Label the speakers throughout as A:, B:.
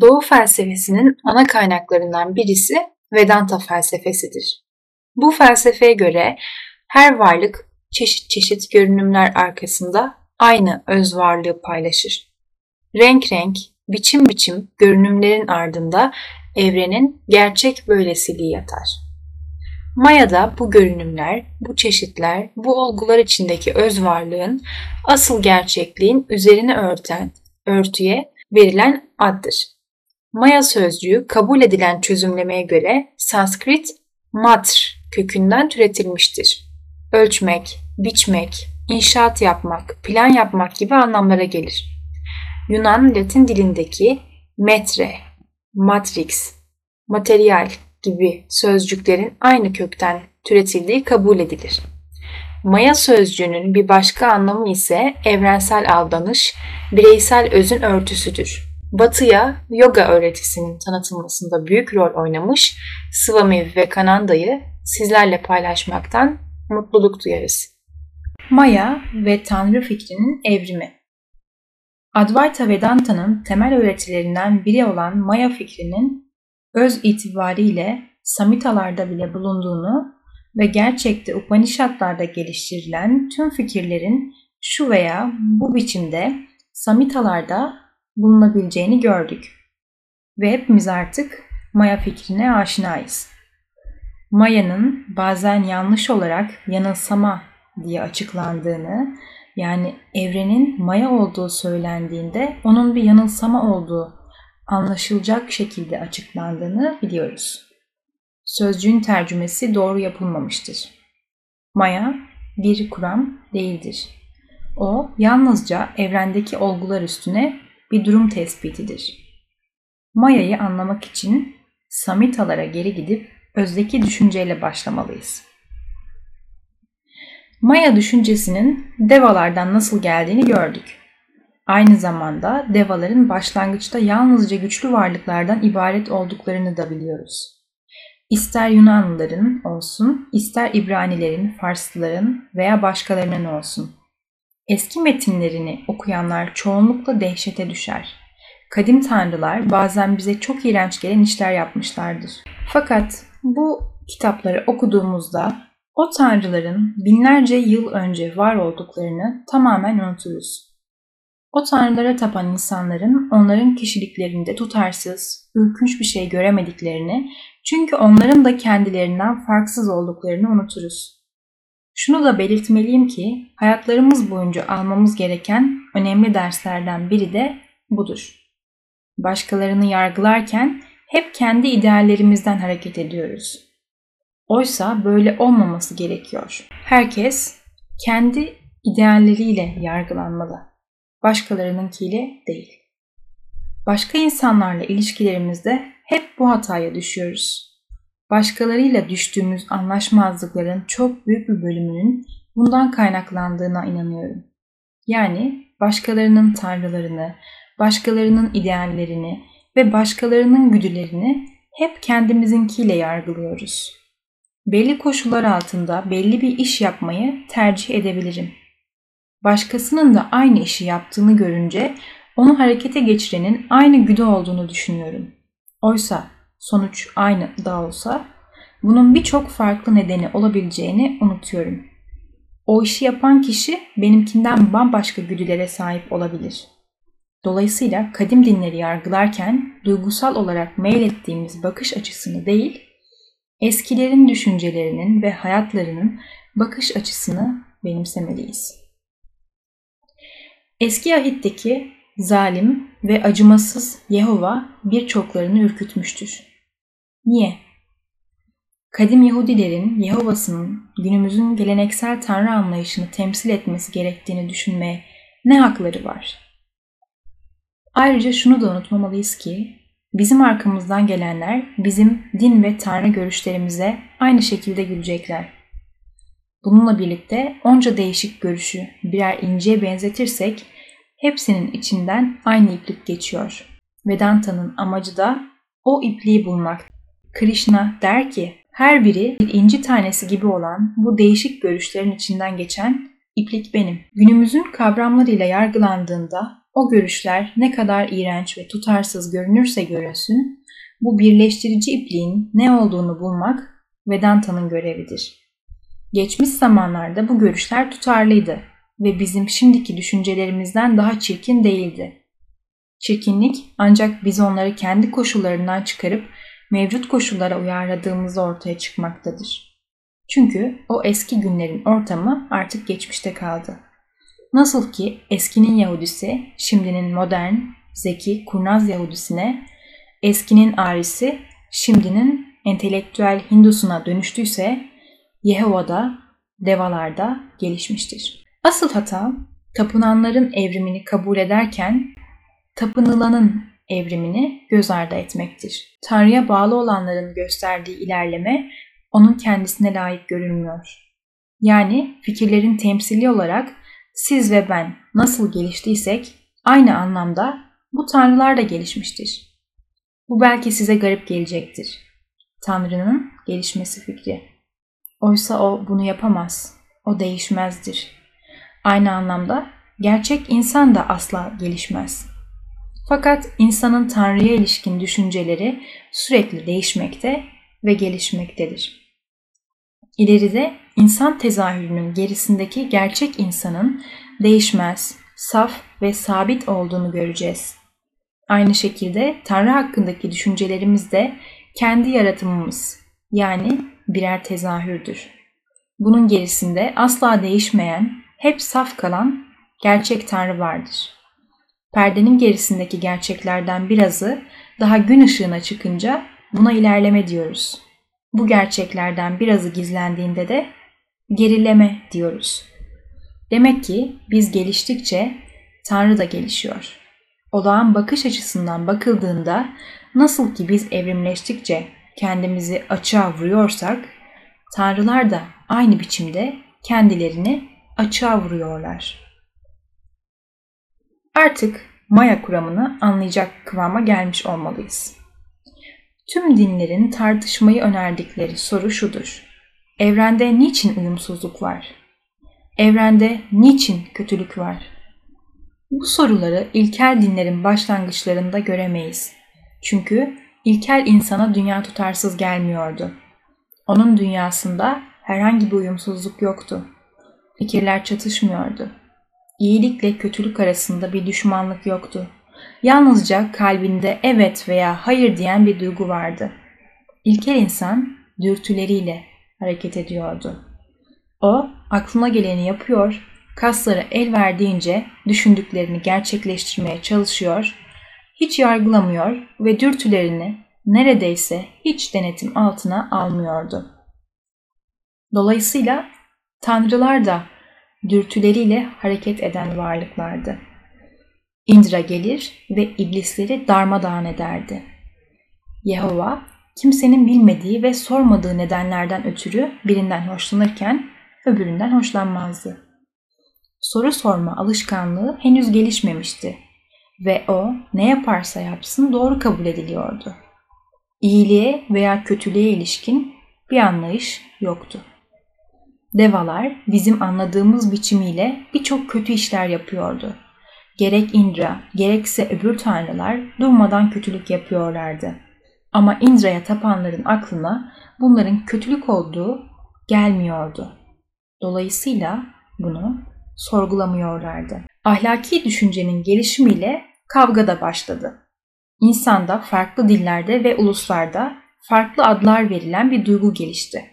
A: Doğu felsefesinin ana kaynaklarından birisi Vedanta felsefesidir. Bu felsefeye göre her varlık çeşit çeşit görünümler arkasında aynı öz varlığı paylaşır. Renk renk, biçim biçim görünümlerin ardında evrenin gerçek böylesiliği yatar. Maya'da bu görünümler, bu çeşitler, bu olgular içindeki öz varlığın asıl gerçekliğin üzerine örten, örtüye verilen addır. Maya sözcüğü kabul edilen çözümlemeye göre Sanskrit matr kökünden türetilmiştir. Ölçmek, biçmek, inşaat yapmak, plan yapmak gibi anlamlara gelir. Yunan Latin dilindeki metre, matrix, materyal gibi sözcüklerin aynı kökten türetildiği kabul edilir. Maya sözcüğünün bir başka anlamı ise evrensel aldanış, bireysel özün örtüsüdür. Batı'ya yoga öğretisinin tanıtılmasında büyük rol oynamış Swami Vivekananda'yı sizlerle paylaşmaktan mutluluk duyarız. Maya ve Tanrı fikrinin evrimi Advaita Vedanta'nın temel öğretilerinden biri olan Maya fikrinin öz itibariyle Samitalarda bile bulunduğunu ve gerçekte Upanishadlarda geliştirilen tüm fikirlerin şu veya bu biçimde Samitalarda bulunabileceğini gördük. Ve hepimiz artık Maya fikrine aşinayız. Maya'nın bazen yanlış olarak yanılsama diye açıklandığını, yani evrenin Maya olduğu söylendiğinde onun bir yanılsama olduğu anlaşılacak şekilde açıklandığını biliyoruz. Sözcüğün tercümesi doğru yapılmamıştır. Maya bir kuram değildir. O yalnızca evrendeki olgular üstüne bir durum tespitidir. Maya'yı anlamak için Samitalara geri gidip özdeki düşünceyle başlamalıyız. Maya düşüncesinin devalardan nasıl geldiğini gördük. Aynı zamanda devaların başlangıçta yalnızca güçlü varlıklardan ibaret olduklarını da biliyoruz. İster Yunanlıların olsun, ister İbranilerin, Farslıların veya başkalarının olsun. Eski metinlerini okuyanlar çoğunlukla dehşete düşer. Kadim tanrılar bazen bize çok iğrenç gelen işler yapmışlardır. Fakat bu kitapları okuduğumuzda o tanrıların binlerce yıl önce var olduklarını tamamen unuturuz. O tanrılara tapan insanların onların kişiliklerinde tutarsız, ürkünç bir şey göremediklerini çünkü onların da kendilerinden farksız olduklarını unuturuz. Şunu da belirtmeliyim ki hayatlarımız boyunca almamız gereken önemli derslerden biri de budur. Başkalarını yargılarken hep kendi ideallerimizden hareket ediyoruz. Oysa böyle olmaması gerekiyor. Herkes kendi idealleriyle yargılanmalı. Başkalarınınkiyle değil. Başka insanlarla ilişkilerimizde hep bu hataya düşüyoruz. Başkalarıyla düştüğümüz anlaşmazlıkların çok büyük bir bölümünün bundan kaynaklandığına inanıyorum. Yani başkalarının tanrılarını, başkalarının ideallerini ve başkalarının güdülerini hep kendimizinkiyle yargılıyoruz. Belli koşullar altında belli bir iş yapmayı tercih edebilirim. Başkasının da aynı işi yaptığını görünce onu harekete geçirenin aynı güdü olduğunu düşünüyorum. Oysa sonuç aynı da olsa bunun birçok farklı nedeni olabileceğini unutuyorum. O işi yapan kişi benimkinden bambaşka güdülere sahip olabilir. Dolayısıyla kadim dinleri yargılarken duygusal olarak meylettiğimiz bakış açısını değil, eskilerin düşüncelerinin ve hayatlarının bakış açısını benimsemeliyiz. Eski ahitteki zalim ve acımasız Yehova birçoklarını ürkütmüştür. Niye? Kadim Yahudilerin Yehova'sının günümüzün geleneksel tanrı anlayışını temsil etmesi gerektiğini düşünmeye ne hakları var? Ayrıca şunu da unutmamalıyız ki bizim arkamızdan gelenler bizim din ve tanrı görüşlerimize aynı şekilde gülecekler. Bununla birlikte onca değişik görüşü birer inceye benzetirsek hepsinin içinden aynı iplik geçiyor. Vedanta'nın amacı da o ipliği bulmak. Krishna der ki her biri bir inci tanesi gibi olan bu değişik görüşlerin içinden geçen iplik benim. Günümüzün kavramlarıyla yargılandığında o görüşler ne kadar iğrenç ve tutarsız görünürse görünsün, bu birleştirici ipliğin ne olduğunu bulmak Vedanta'nın görevidir. Geçmiş zamanlarda bu görüşler tutarlıydı ve bizim şimdiki düşüncelerimizden daha çirkin değildi. Çirkinlik ancak biz onları kendi koşullarından çıkarıp mevcut koşullara uyarladığımızda ortaya çıkmaktadır. Çünkü o eski günlerin ortamı artık geçmişte kaldı. Nasıl ki eskinin Yahudisi şimdinin modern, zeki, kurnaz Yahudisine, eskinin Arisi şimdinin entelektüel Hindusuna dönüştüyse Yehova'da, devalarda gelişmiştir. Asıl hata tapınanların evrimini kabul ederken tapınılanın evrimini göz ardı etmektir. Tanrı'ya bağlı olanların gösterdiği ilerleme onun kendisine layık görülmüyor. Yani fikirlerin temsili olarak siz ve ben nasıl geliştiysek aynı anlamda bu tanrılar da gelişmiştir. Bu belki size garip gelecektir. Tanrı'nın gelişmesi fikri. Oysa o bunu yapamaz. O değişmezdir. Aynı anlamda gerçek insan da asla gelişmez. Fakat insanın Tanrı'ya ilişkin düşünceleri sürekli değişmekte ve gelişmektedir. İleride insan tezahürünün gerisindeki gerçek insanın değişmez, saf ve sabit olduğunu göreceğiz. Aynı şekilde Tanrı hakkındaki düşüncelerimiz de kendi yaratımımız yani birer tezahürdür. Bunun gerisinde asla değişmeyen, hep saf kalan gerçek Tanrı vardır. Perdenin gerisindeki gerçeklerden birazı daha gün ışığına çıkınca buna ilerleme diyoruz. Bu gerçeklerden birazı gizlendiğinde de gerileme diyoruz. Demek ki biz geliştikçe Tanrı da gelişiyor. Olağan bakış açısından bakıldığında nasıl ki biz evrimleştikçe kendimizi açığa vuruyorsak, tanrılar da aynı biçimde kendilerini açığa vuruyorlar. Artık Maya kuramını anlayacak kıvama gelmiş olmalıyız. Tüm dinlerin tartışmayı önerdikleri soru şudur. Evrende niçin uyumsuzluk var? Evrende niçin kötülük var? Bu soruları ilkel dinlerin başlangıçlarında göremeyiz. Çünkü ilkel insana dünya tutarsız gelmiyordu. Onun dünyasında herhangi bir uyumsuzluk yoktu. Fikirler çatışmıyordu. İyilikle kötülük arasında bir düşmanlık yoktu. Yalnızca kalbinde evet veya hayır diyen bir duygu vardı. İlkel insan dürtüleriyle hareket ediyordu. O aklına geleni yapıyor, kasları el verdiğince düşündüklerini gerçekleştirmeye çalışıyor, hiç yargılamıyor ve dürtülerini neredeyse hiç denetim altına almıyordu. Dolayısıyla tanrılar da dürtüleriyle hareket eden varlıklardı. Indra gelir ve iblisleri darmadağın ederdi. Yehova kimsenin bilmediği ve sormadığı nedenlerden ötürü birinden hoşlanırken öbüründen hoşlanmazdı. Soru sorma alışkanlığı henüz gelişmemişti ve o ne yaparsa yapsın doğru kabul ediliyordu. İyiliğe veya kötülüğe ilişkin bir anlayış yoktu. Devalar bizim anladığımız biçimiyle birçok kötü işler yapıyordu. Gerek Indra, gerekse öbür tanrılar durmadan kötülük yapıyorlardı. Ama Indra'ya tapanların aklına bunların kötülük olduğu gelmiyordu. Dolayısıyla bunu sorgulamıyorlardı. Ahlaki düşüncenin gelişimiyle kavga da başladı. İnsanda farklı dillerde ve uluslarda farklı adlar verilen bir duygu gelişti.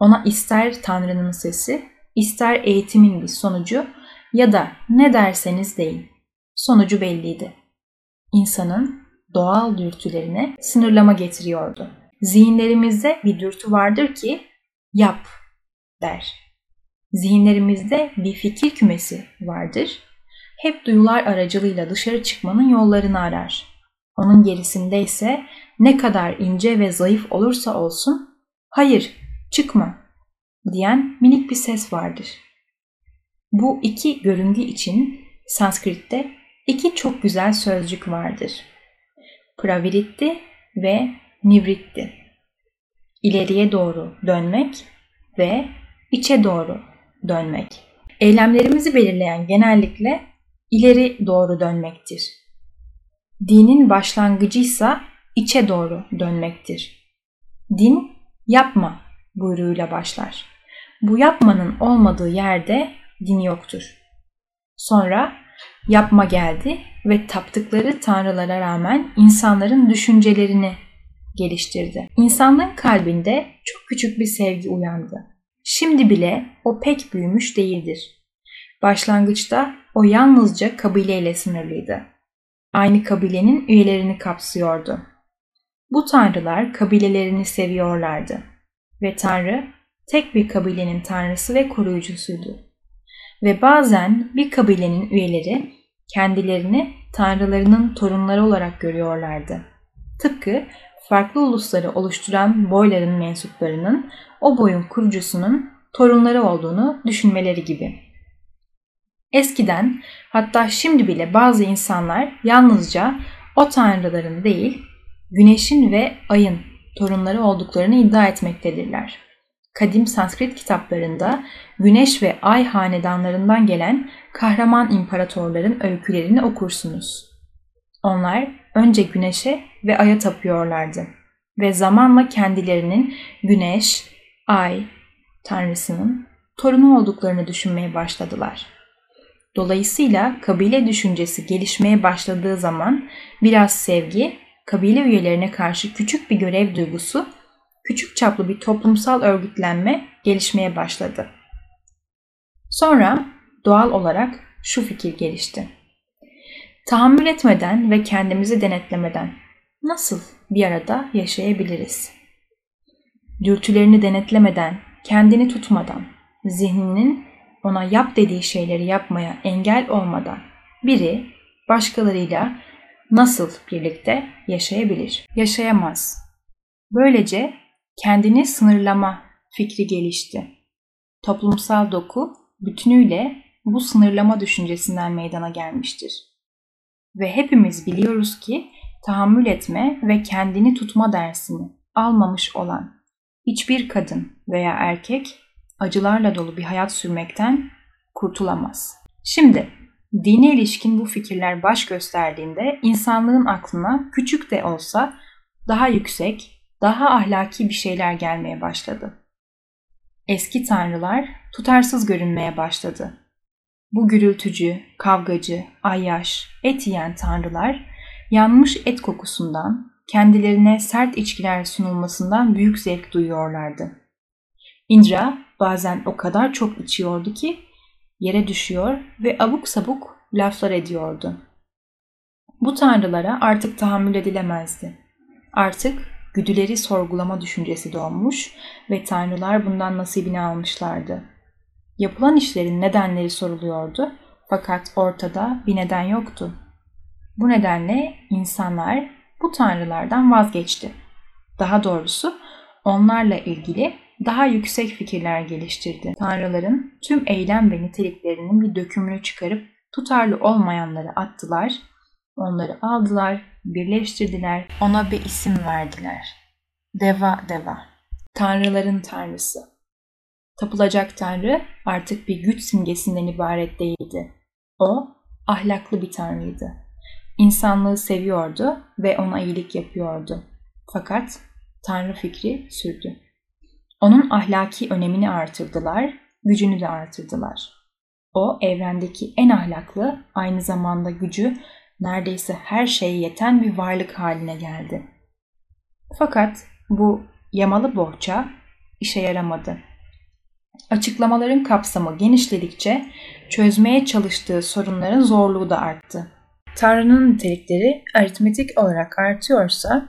A: Ona ister Tanrı'nın sesi, ister eğitimin bir sonucu ya da ne derseniz deyin. Sonucu belliydi. İnsanın doğal dürtülerine sınırlama getiriyordu. Zihinlerimizde bir dürtü vardır ki yap der. Zihinlerimizde bir fikir kümesi vardır. Hep duyular aracılığıyla dışarı çıkmanın yollarını arar. Onun gerisinde ise ne kadar ince ve zayıf olursa olsun hayır çıkma diyen minik bir ses vardır. Bu iki görüngü için Sanskrit'te iki çok güzel sözcük vardır. Praviritti ve nivritti. İleriye doğru dönmek ve içe doğru dönmek. Eylemlerimizi belirleyen genellikle ileri doğru dönmektir. Dinin başlangıcı ise içe doğru dönmektir. Din yapma buyruğuyla başlar. Bu yapmanın olmadığı yerde din yoktur. Sonra yapma geldi ve taptıkları tanrılara rağmen insanların düşüncelerini geliştirdi. İnsanların kalbinde çok küçük bir sevgi uyandı. Şimdi bile o pek büyümüş değildir. Başlangıçta o yalnızca kabileyle sınırlıydı. Aynı kabilenin üyelerini kapsıyordu. Bu tanrılar kabilelerini seviyorlardı ve Tanrı tek bir kabilenin tanrısı ve koruyucusuydu. Ve bazen bir kabilenin üyeleri kendilerini tanrılarının torunları olarak görüyorlardı. Tıpkı farklı ulusları oluşturan boyların mensuplarının o boyun kurucusunun torunları olduğunu düşünmeleri gibi. Eskiden hatta şimdi bile bazı insanlar yalnızca o tanrıların değil, güneşin ve ayın torunları olduklarını iddia etmektedirler. Kadim Sanskrit kitaplarında güneş ve ay hanedanlarından gelen kahraman imparatorların öykülerini okursunuz. Onlar önce güneşe ve aya tapıyorlardı ve zamanla kendilerinin güneş, ay, tanrısının torunu olduklarını düşünmeye başladılar. Dolayısıyla kabile düşüncesi gelişmeye başladığı zaman biraz sevgi, kabile üyelerine karşı küçük bir görev duygusu, küçük çaplı bir toplumsal örgütlenme gelişmeye başladı. Sonra doğal olarak şu fikir gelişti. Tahammül etmeden ve kendimizi denetlemeden nasıl bir arada yaşayabiliriz? Dürtülerini denetlemeden, kendini tutmadan, zihninin ona yap dediği şeyleri yapmaya engel olmadan biri başkalarıyla nasıl birlikte yaşayabilir? Yaşayamaz. Böylece kendini sınırlama fikri gelişti. Toplumsal doku bütünüyle bu sınırlama düşüncesinden meydana gelmiştir. Ve hepimiz biliyoruz ki tahammül etme ve kendini tutma dersini almamış olan hiçbir kadın veya erkek acılarla dolu bir hayat sürmekten kurtulamaz. Şimdi dine ilişkin bu fikirler baş gösterdiğinde insanlığın aklına küçük de olsa daha yüksek, daha ahlaki bir şeyler gelmeye başladı. Eski tanrılar tutarsız görünmeye başladı. Bu gürültücü, kavgacı, ayyaş, et yiyen tanrılar yanmış et kokusundan, kendilerine sert içkiler sunulmasından büyük zevk duyuyorlardı. Indra bazen o kadar çok içiyordu ki yere düşüyor ve abuk sabuk laflar ediyordu. Bu tanrılara artık tahammül edilemezdi. Artık güdüleri sorgulama düşüncesi doğmuş ve tanrılar bundan nasibini almışlardı. Yapılan işlerin nedenleri soruluyordu fakat ortada bir neden yoktu. Bu nedenle insanlar bu tanrılardan vazgeçti. Daha doğrusu onlarla ilgili daha yüksek fikirler geliştirdi. Tanrıların tüm eylem ve niteliklerinin bir dökümünü çıkarıp tutarlı olmayanları attılar, onları aldılar, birleştirdiler, ona bir isim verdiler. Deva Deva, tanrıların tanrısı. Tapılacak tanrı artık bir güç simgesinden ibaret değildi. O, ahlaklı bir tanrıydı. İnsanlığı seviyordu ve ona iyilik yapıyordu. Fakat tanrı fikri sürdü. Onun ahlaki önemini artırdılar, gücünü de artırdılar. O evrendeki en ahlaklı, aynı zamanda gücü neredeyse her şeye yeten bir varlık haline geldi. Fakat bu yamalı bohça işe yaramadı. Açıklamaların kapsamı genişledikçe çözmeye çalıştığı sorunların zorluğu da arttı. Tanrı'nın nitelikleri aritmetik olarak artıyorsa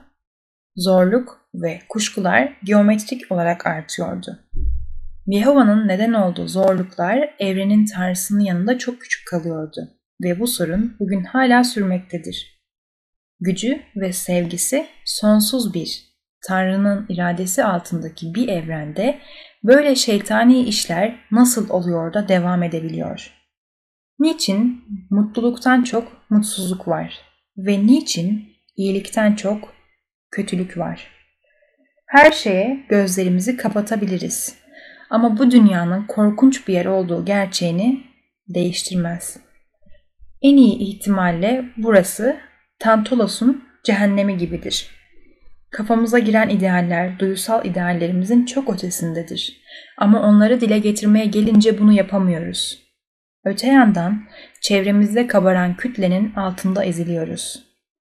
A: zorluk ve kuşkular geometrik olarak artıyordu. Yehova'nın neden olduğu zorluklar evrenin tanrısının yanında çok küçük kalıyordu ve bu sorun bugün hala sürmektedir. Gücü ve sevgisi sonsuz bir Tanrı'nın iradesi altındaki bir evrende böyle şeytani işler nasıl oluyor da devam edebiliyor? Niçin mutluluktan çok mutsuzluk var ve niçin iyilikten çok kötülük var? Her şeye gözlerimizi kapatabiliriz. Ama bu dünyanın korkunç bir yer olduğu gerçeğini değiştirmez. En iyi ihtimalle burası Tantolos'un cehennemi gibidir. Kafamıza giren idealler, duysal ideallerimizin çok ötesindedir. Ama onları dile getirmeye gelince bunu yapamıyoruz. Öte yandan çevremizde kabaran kütlenin altında eziliyoruz.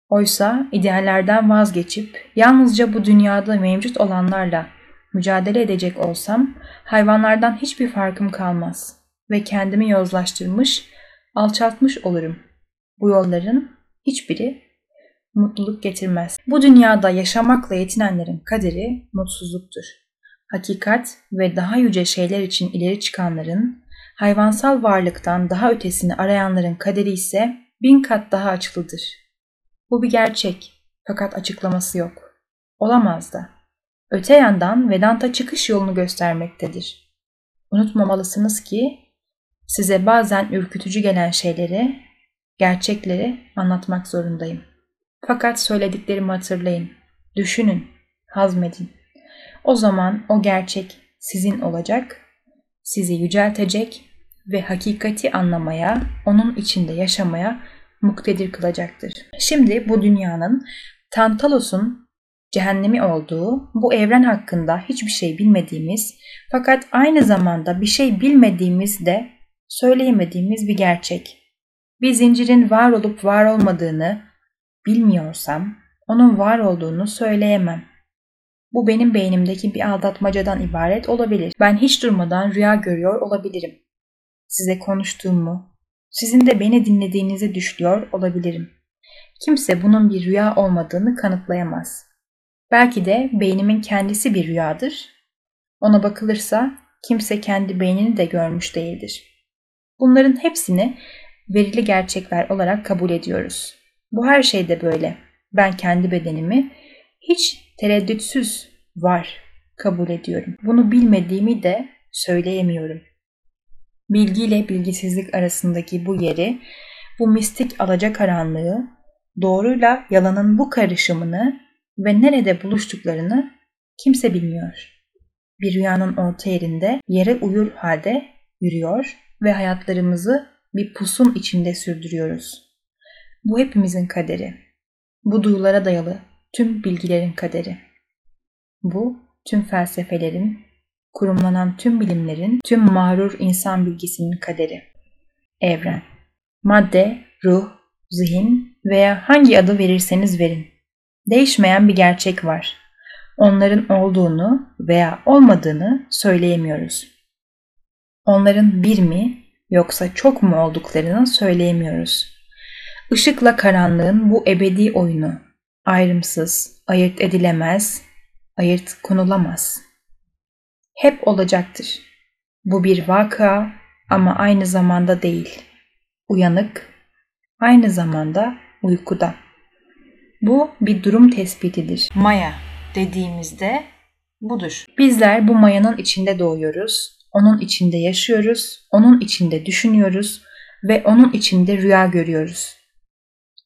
A: Oysa ideallerden vazgeçip yalnızca bu dünyada mevcut olanlarla mücadele edecek olsam hayvanlardan hiçbir farkım kalmaz ve kendimi yozlaştırmış, alçaltmış olurum. Bu yolların hiçbiri mutluluk getirmez. Bu dünyada yaşamakla yetinenlerin kaderi mutsuzluktur. Hakikat ve daha yüce şeyler için ileri çıkanların, hayvansal varlıktan daha ötesini arayanların kaderi ise bin kat daha açılıdır. Bu bir gerçek fakat açıklaması yok. Olamaz da. Öte yandan Vedanta çıkış yolunu göstermektedir. Unutmamalısınız ki size bazen ürkütücü gelen şeyleri, gerçekleri anlatmak zorundayım. Fakat söylediklerimi hatırlayın, düşünün, hazmedin. O zaman o gerçek sizin olacak, sizi yüceltecek ve hakikati anlamaya, onun içinde yaşamaya muktedir kılacaktır. Şimdi bu dünyanın Tantalos'un cehennemi olduğu, bu evren hakkında hiçbir şey bilmediğimiz fakat aynı zamanda bir şey bilmediğimiz de söyleyemediğimiz bir gerçek. Bir zincirin var olup var olmadığını bilmiyorsam onun var olduğunu söyleyemem. Bu benim beynimdeki bir aldatmacadan ibaret olabilir. Ben hiç durmadan rüya görüyor olabilirim. Size konuştuğumu, sizin de beni dinlediğinizi düşünüyor olabilirim. Kimse bunun bir rüya olmadığını kanıtlayamaz. Belki de beynimin kendisi bir rüyadır. Ona bakılırsa kimse kendi beynini de görmüş değildir. Bunların hepsini verili gerçekler olarak kabul ediyoruz. Bu her şeyde böyle. Ben kendi bedenimi hiç tereddütsüz var kabul ediyorum. Bunu bilmediğimi de söyleyemiyorum. Bilgi ile bilgisizlik arasındaki bu yeri, bu mistik alacakaranlığı, doğruyla yalanın bu karışımını ve nerede buluştuklarını kimse bilmiyor. Bir rüyanın orta yerinde yere uyur halde yürüyor ve hayatlarımızı bir pusun içinde sürdürüyoruz. Bu hepimizin kaderi. Bu duyulara dayalı tüm bilgilerin kaderi. Bu tüm felsefelerin, kurumlanan tüm bilimlerin, tüm mağrur insan bilgisinin kaderi. Evren. Madde, ruh, zihin veya hangi adı verirseniz verin. Değişmeyen bir gerçek var. Onların olduğunu veya olmadığını söyleyemiyoruz. Onların bir mi yoksa çok mu olduklarını söyleyemiyoruz. Işıkla karanlığın bu ebedi oyunu ayrımsız, ayırt edilemez, ayırt konulamaz. Hep olacaktır. Bu bir vaka ama aynı zamanda değil. Uyanık, aynı zamanda uykuda. Bu bir durum tespitidir. Maya dediğimizde budur. Bizler bu mayanın içinde doğuyoruz, onun içinde yaşıyoruz, onun içinde düşünüyoruz ve onun içinde rüya görüyoruz.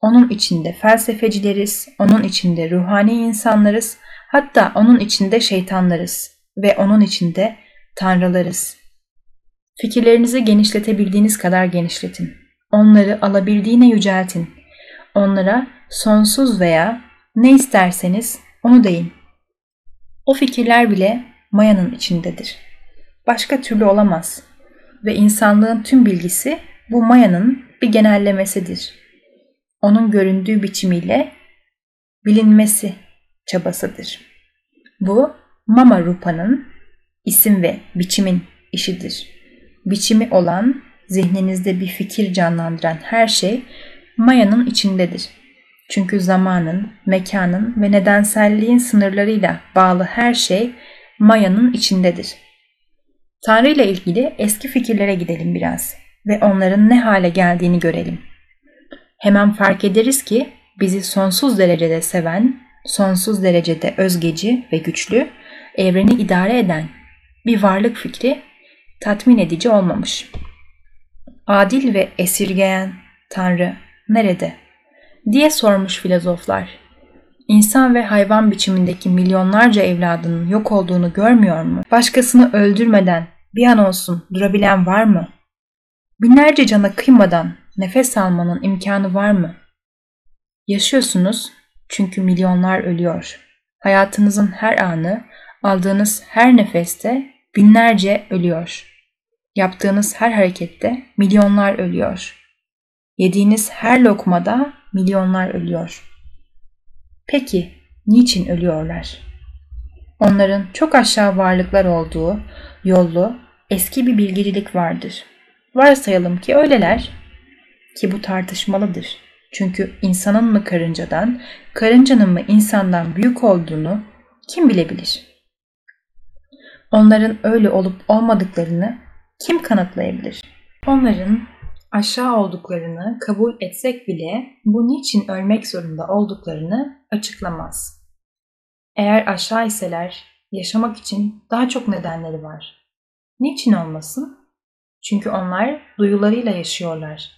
A: Onun içinde felsefecileriz, onun içinde ruhani insanlarız, hatta onun içinde şeytanlarız ve onun içinde tanrılarız. Fikirlerinizi genişletebildiğiniz kadar genişletin. Onları alabildiğine yüceltin. Onlara sonsuz veya ne isterseniz onu deyin. O fikirler bile mayanın içindedir. Başka türlü olamaz. Ve insanlığın tüm bilgisi bu mayanın bir genellemesidir onun göründüğü biçimiyle bilinmesi çabasıdır. Bu Mama Rupa'nın isim ve biçimin işidir. Biçimi olan, zihninizde bir fikir canlandıran her şey Maya'nın içindedir. Çünkü zamanın, mekanın ve nedenselliğin sınırlarıyla bağlı her şey Maya'nın içindedir. Tanrı ile ilgili eski fikirlere gidelim biraz ve onların ne hale geldiğini görelim hemen fark ederiz ki bizi sonsuz derecede seven, sonsuz derecede özgeci ve güçlü, evreni idare eden bir varlık fikri tatmin edici olmamış. Adil ve esirgeyen Tanrı nerede? diye sormuş filozoflar. İnsan ve hayvan biçimindeki milyonlarca evladının yok olduğunu görmüyor mu? Başkasını öldürmeden bir an olsun durabilen var mı? Binlerce cana kıymadan nefes almanın imkanı var mı? Yaşıyorsunuz çünkü milyonlar ölüyor. Hayatınızın her anı, aldığınız her nefeste binlerce ölüyor. Yaptığınız her harekette milyonlar ölüyor. Yediğiniz her lokmada milyonlar ölüyor. Peki niçin ölüyorlar? Onların çok aşağı varlıklar olduğu yollu, eski bir bilgicilik vardır. Varsayalım ki öyleler ki bu tartışmalıdır. Çünkü insanın mı karıncadan, karıncanın mı insandan büyük olduğunu kim bilebilir? Onların öyle olup olmadıklarını kim kanıtlayabilir? Onların aşağı olduklarını kabul etsek bile bu niçin ölmek zorunda olduklarını açıklamaz. Eğer aşağı iseler yaşamak için daha çok nedenleri var. Niçin olmasın? Çünkü onlar duyularıyla yaşıyorlar.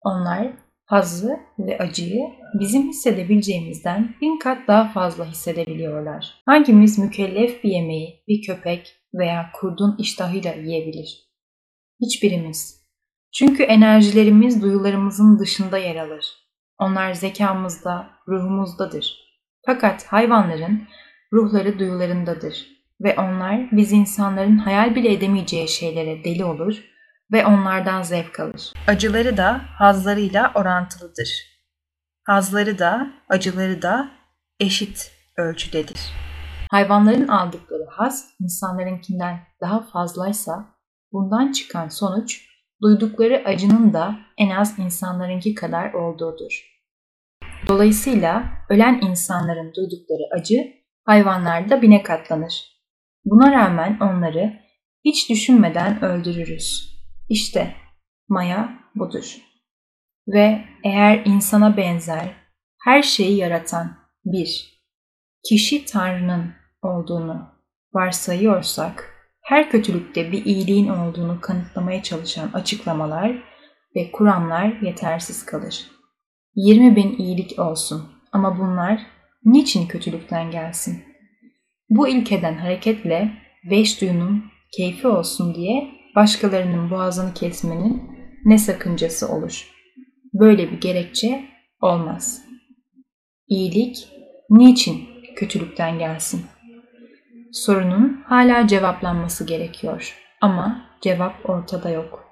A: Onlar hazzı ve acıyı bizim hissedebileceğimizden bin kat daha fazla hissedebiliyorlar. Hangimiz mükellef bir yemeği bir köpek veya kurdun iştahıyla yiyebilir? Hiçbirimiz. Çünkü enerjilerimiz duyularımızın dışında yer alır. Onlar zekamızda, ruhumuzdadır. Fakat hayvanların ruhları duyularındadır ve onlar biz insanların hayal bile edemeyeceği şeylere deli olur ve onlardan zevk alır. Acıları da hazlarıyla orantılıdır. Hazları da, acıları da eşit ölçüdedir. Hayvanların aldıkları haz insanlarınkinden daha fazlaysa bundan çıkan sonuç duydukları acının da en az insanlarınki kadar olduğudur. Dolayısıyla ölen insanların duydukları acı hayvanlarda bine katlanır. Buna rağmen onları hiç düşünmeden öldürürüz. İşte maya budur. Ve eğer insana benzer her şeyi yaratan bir kişi Tanrı'nın olduğunu varsayıyorsak, her kötülükte bir iyiliğin olduğunu kanıtlamaya çalışan açıklamalar ve kuramlar yetersiz kalır. 20 bin iyilik olsun ama bunlar niçin kötülükten gelsin? Bu ilkeden hareketle beş duyunun keyfi olsun diye başkalarının boğazını kesmenin ne sakıncası olur? Böyle bir gerekçe olmaz. İyilik niçin kötülükten gelsin? Sorunun hala cevaplanması gerekiyor ama cevap ortada yok.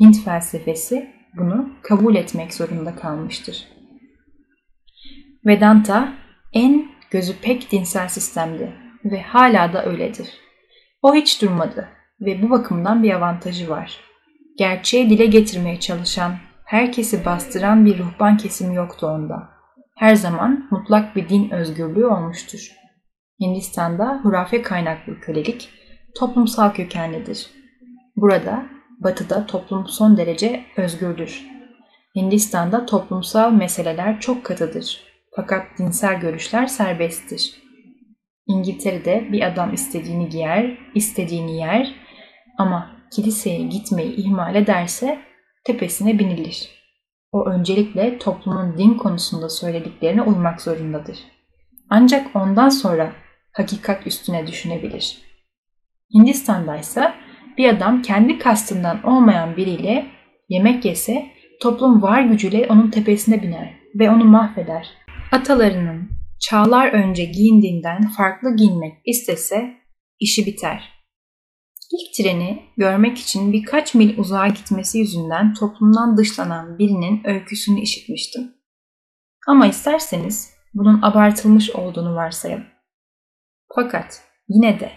A: Hint felsefesi bunu kabul etmek zorunda kalmıştır. Vedanta en gözü pek dinsel sistemdi ve hala da öyledir. O hiç durmadı ve bu bakımdan bir avantajı var. Gerçeği dile getirmeye çalışan, herkesi bastıran bir ruhban kesimi yoktu onda. Her zaman mutlak bir din özgürlüğü olmuştur. Hindistan'da hurafe kaynaklı kölelik toplumsal kökenlidir. Burada, batıda toplum son derece özgürdür. Hindistan'da toplumsal meseleler çok katıdır. Fakat dinsel görüşler serbesttir. İngiltere'de bir adam istediğini giyer, istediğini yer ama kiliseye gitmeyi ihmal ederse tepesine binilir. O öncelikle toplumun din konusunda söylediklerine uymak zorundadır. Ancak ondan sonra hakikat üstüne düşünebilir. Hindistan'da ise bir adam kendi kastından olmayan biriyle yemek yese toplum var gücüyle onun tepesine biner ve onu mahveder. Atalarının çağlar önce giyindiğinden farklı giyinmek istese işi biter. İlk treni görmek için birkaç mil uzağa gitmesi yüzünden toplumdan dışlanan birinin öyküsünü işitmiştim. Ama isterseniz bunun abartılmış olduğunu varsayalım. Fakat yine de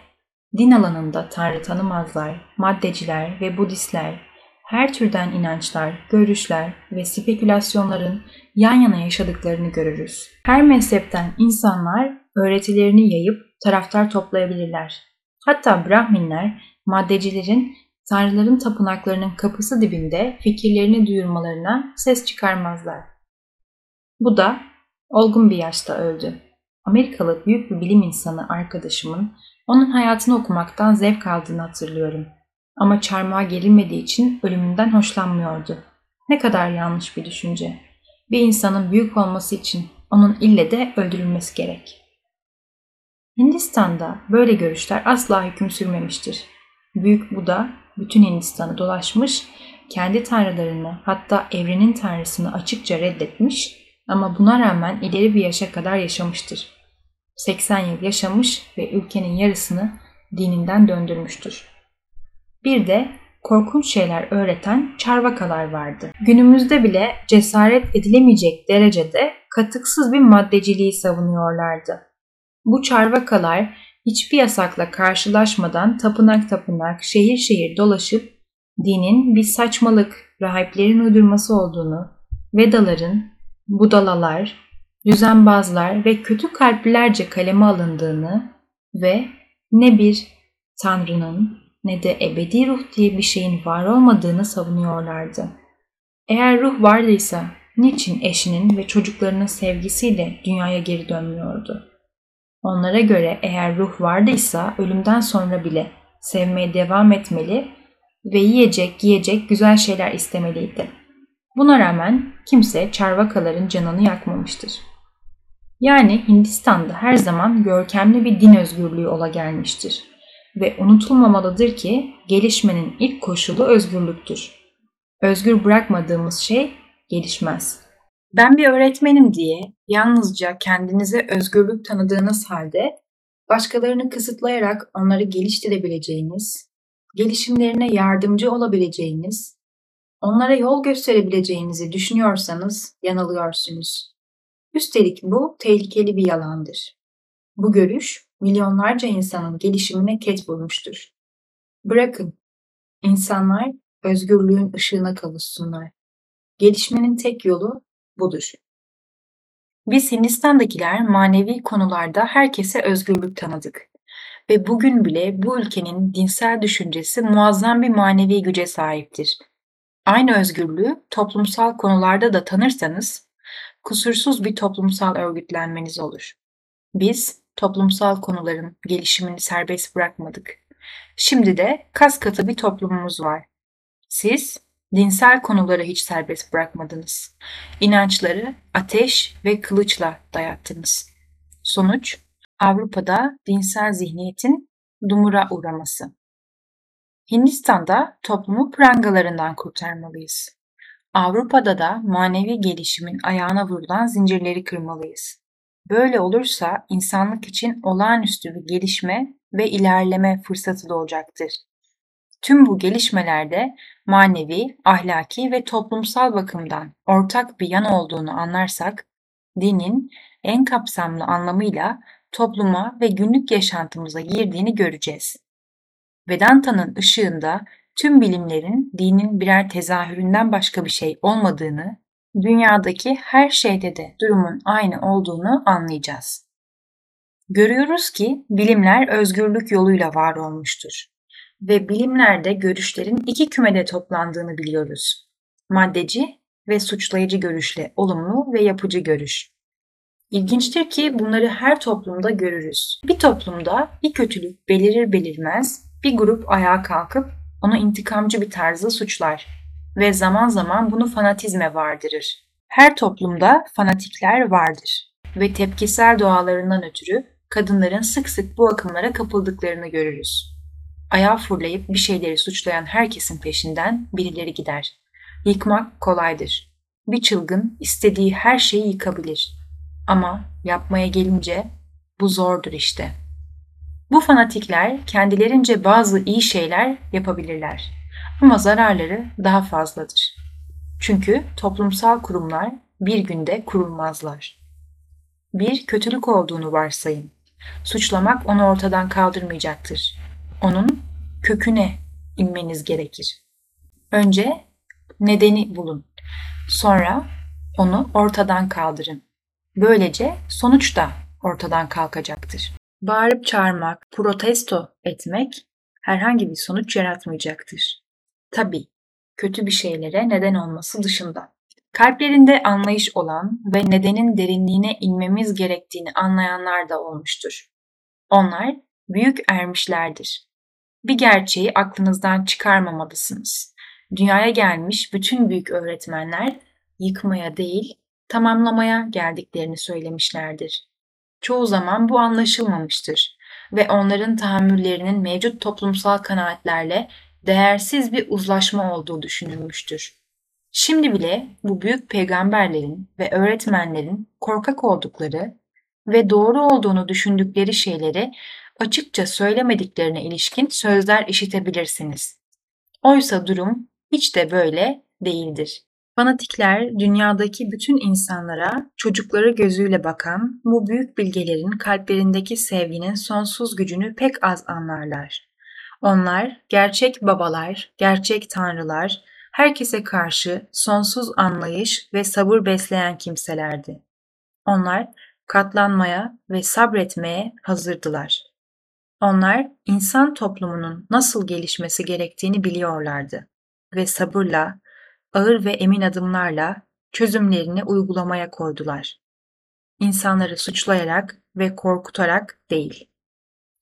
A: din alanında Tanrı tanımazlar, maddeciler ve Budistler, her türden inançlar, görüşler ve spekülasyonların yan yana yaşadıklarını görürüz. Her mezhepten insanlar öğretilerini yayıp taraftar toplayabilirler. Hatta Brahminler maddecilerin tanrıların tapınaklarının kapısı dibinde fikirlerini duyurmalarına ses çıkarmazlar. Bu da olgun bir yaşta öldü. Amerikalı büyük bir bilim insanı arkadaşımın onun hayatını okumaktan zevk aldığını hatırlıyorum. Ama çarmıha gelinmediği için ölümünden hoşlanmıyordu. Ne kadar yanlış bir düşünce. Bir insanın büyük olması için onun ille de öldürülmesi gerek. Hindistan'da böyle görüşler asla hüküm sürmemiştir. Büyük Buda bütün Hindistan'ı dolaşmış kendi tanrılarını hatta evrenin tanrısını açıkça reddetmiş ama buna rağmen ileri bir yaşa kadar yaşamıştır. 80 yıl yaşamış ve ülkenin yarısını dininden döndürmüştür. Bir de korkunç şeyler öğreten çarvakalar vardı. Günümüzde bile cesaret edilemeyecek derecede katıksız bir maddeciliği savunuyorlardı. Bu çarvakalar hiçbir yasakla karşılaşmadan tapınak tapınak, şehir şehir dolaşıp dinin bir saçmalık, rahiplerin uydurması olduğunu, Vedaların, budalalar, düzenbazlar ve kötü kalplilerce kaleme alındığını ve ne bir tanrının ne de ebedi ruh diye bir şeyin var olmadığını savunuyorlardı. Eğer ruh vardıysa niçin eşinin ve çocuklarının sevgisiyle dünyaya geri dönmüyordu? Onlara göre eğer ruh vardıysa ölümden sonra bile sevmeye devam etmeli ve yiyecek, giyecek güzel şeyler istemeliydi. Buna rağmen kimse çarvakaların canını yakmamıştır. Yani Hindistan'da her zaman görkemli bir din özgürlüğü ola gelmiştir. Ve unutulmamalıdır ki gelişmenin ilk koşulu özgürlüktür. Özgür bırakmadığımız şey gelişmez. Ben bir öğretmenim diye yalnızca kendinize özgürlük tanıdığınız halde başkalarını kısıtlayarak onları geliştirebileceğiniz, gelişimlerine yardımcı olabileceğiniz, onlara yol gösterebileceğinizi düşünüyorsanız yanılıyorsunuz. Üstelik bu tehlikeli bir yalandır. Bu görüş milyonlarca insanın gelişimine ket vurmuştur. Bırakın, insanlar özgürlüğün ışığına kavuşsunlar. Gelişmenin tek yolu budur. Biz Hindistan'dakiler manevi konularda herkese özgürlük tanıdık. Ve bugün bile bu ülkenin dinsel düşüncesi muazzam bir manevi güce sahiptir. Aynı özgürlüğü toplumsal konularda da tanırsanız kusursuz bir toplumsal örgütlenmeniz olur. Biz toplumsal konuların gelişimini serbest bırakmadık. Şimdi de kas katı bir toplumumuz var. Siz dinsel konuları hiç serbest bırakmadınız. İnançları ateş ve kılıçla dayattınız. Sonuç Avrupa'da dinsel zihniyetin dumura uğraması. Hindistan'da toplumu prangalarından kurtarmalıyız. Avrupa'da da manevi gelişimin ayağına vurulan zincirleri kırmalıyız. Böyle olursa insanlık için olağanüstü bir gelişme ve ilerleme fırsatı doğacaktır. Tüm bu gelişmelerde manevi, ahlaki ve toplumsal bakımdan ortak bir yan olduğunu anlarsak, dinin en kapsamlı anlamıyla topluma ve günlük yaşantımıza girdiğini göreceğiz. Vedanta'nın ışığında tüm bilimlerin dinin birer tezahüründen başka bir şey olmadığını, dünyadaki her şeyde de durumun aynı olduğunu anlayacağız. Görüyoruz ki bilimler özgürlük yoluyla var olmuştur ve bilimlerde görüşlerin iki kümede toplandığını biliyoruz. Maddeci ve suçlayıcı görüşle olumlu ve yapıcı görüş. İlginçtir ki bunları her toplumda görürüz. Bir toplumda bir kötülük belirir belirmez bir grup ayağa kalkıp onu intikamcı bir tarzda suçlar ve zaman zaman bunu fanatizme vardırır. Her toplumda fanatikler vardır ve tepkisel doğalarından ötürü kadınların sık sık bu akımlara kapıldıklarını görürüz. Ayağa fırlayıp bir şeyleri suçlayan herkesin peşinden birileri gider. Yıkmak kolaydır. Bir çılgın istediği her şeyi yıkabilir. Ama yapmaya gelince bu zordur işte. Bu fanatikler kendilerince bazı iyi şeyler yapabilirler. Ama zararları daha fazladır. Çünkü toplumsal kurumlar bir günde kurulmazlar. Bir kötülük olduğunu varsayın. Suçlamak onu ortadan kaldırmayacaktır. Onun köküne inmeniz gerekir. Önce nedeni bulun. Sonra onu ortadan kaldırın. Böylece sonuç da ortadan kalkacaktır. Bağırıp çağırmak, protesto etmek herhangi bir sonuç yaratmayacaktır. Tabii, kötü bir şeylere neden olması dışında. Kalplerinde anlayış olan ve nedenin derinliğine inmemiz gerektiğini anlayanlar da olmuştur. Onlar büyük ermişlerdir. Bir gerçeği aklınızdan çıkarmamalısınız. Dünyaya gelmiş bütün büyük öğretmenler yıkmaya değil, tamamlamaya geldiklerini söylemişlerdir. Çoğu zaman bu anlaşılmamıştır ve onların tahammüllerinin mevcut toplumsal kanaatlerle değersiz bir uzlaşma olduğu düşünülmüştür. Şimdi bile bu büyük peygamberlerin ve öğretmenlerin korkak oldukları ve doğru olduğunu düşündükleri şeyleri açıkça söylemediklerine ilişkin sözler işitebilirsiniz. Oysa durum hiç de böyle değildir. Fanatikler dünyadaki bütün insanlara çocukları gözüyle bakan bu büyük bilgelerin kalplerindeki sevginin sonsuz gücünü pek az anlarlar. Onlar gerçek babalar, gerçek tanrılar, herkese karşı sonsuz anlayış ve sabır besleyen kimselerdi. Onlar katlanmaya ve sabretmeye hazırdılar. Onlar insan toplumunun nasıl gelişmesi gerektiğini biliyorlardı ve sabırla, ağır ve emin adımlarla çözümlerini uygulamaya koydular. İnsanları suçlayarak ve korkutarak değil.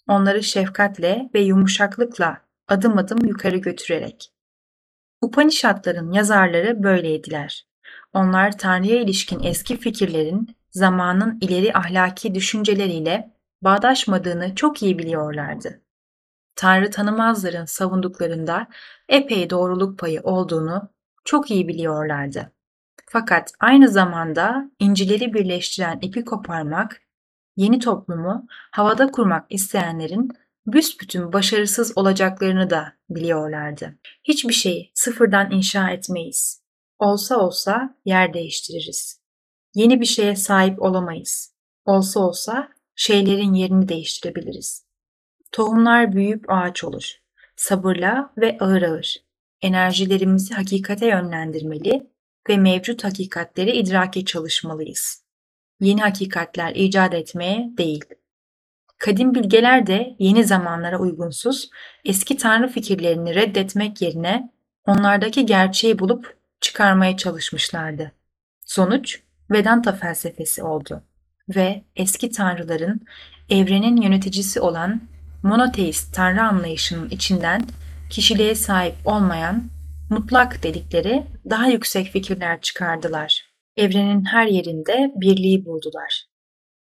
A: Onları şefkatle ve yumuşaklıkla adım adım yukarı götürerek. Upanishadların yazarları böyleydiler. Onlar Tanrı'ya ilişkin eski fikirlerin zamanın ileri ahlaki düşünceleriyle bağdaşmadığını çok iyi biliyorlardı. Tanrı tanımazların savunduklarında epey doğruluk payı olduğunu çok iyi biliyorlardı. Fakat aynı zamanda incileri birleştiren ipi koparmak, yeni toplumu havada kurmak isteyenlerin büsbütün başarısız olacaklarını da biliyorlardı. Hiçbir şeyi sıfırdan inşa etmeyiz. Olsa olsa yer değiştiririz. Yeni bir şeye sahip olamayız. Olsa olsa şeylerin yerini değiştirebiliriz. Tohumlar büyüyüp ağaç olur. Sabırla ve ağır ağır. Enerjilerimizi hakikate yönlendirmeli ve mevcut hakikatleri idrake çalışmalıyız. Yeni hakikatler icat etmeye değil. Kadim bilgeler de yeni zamanlara uygunsuz, eski tanrı fikirlerini reddetmek yerine onlardaki gerçeği bulup çıkarmaya çalışmışlardı. Sonuç Vedanta felsefesi oldu ve eski tanrıların evrenin yöneticisi olan monoteist tanrı anlayışının içinden kişiliğe sahip olmayan mutlak dedikleri daha yüksek fikirler çıkardılar. Evrenin her yerinde birliği buldular.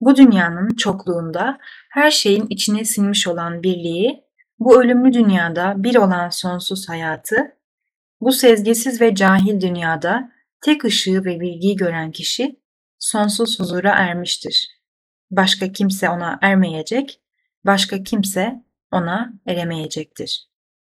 A: Bu dünyanın çokluğunda her şeyin içine sinmiş olan birliği, bu ölümlü dünyada bir olan sonsuz hayatı, bu sezgisiz ve cahil dünyada tek ışığı ve bilgiyi gören kişi sonsuz huzura ermiştir. Başka kimse ona ermeyecek, başka kimse ona eremeyecektir.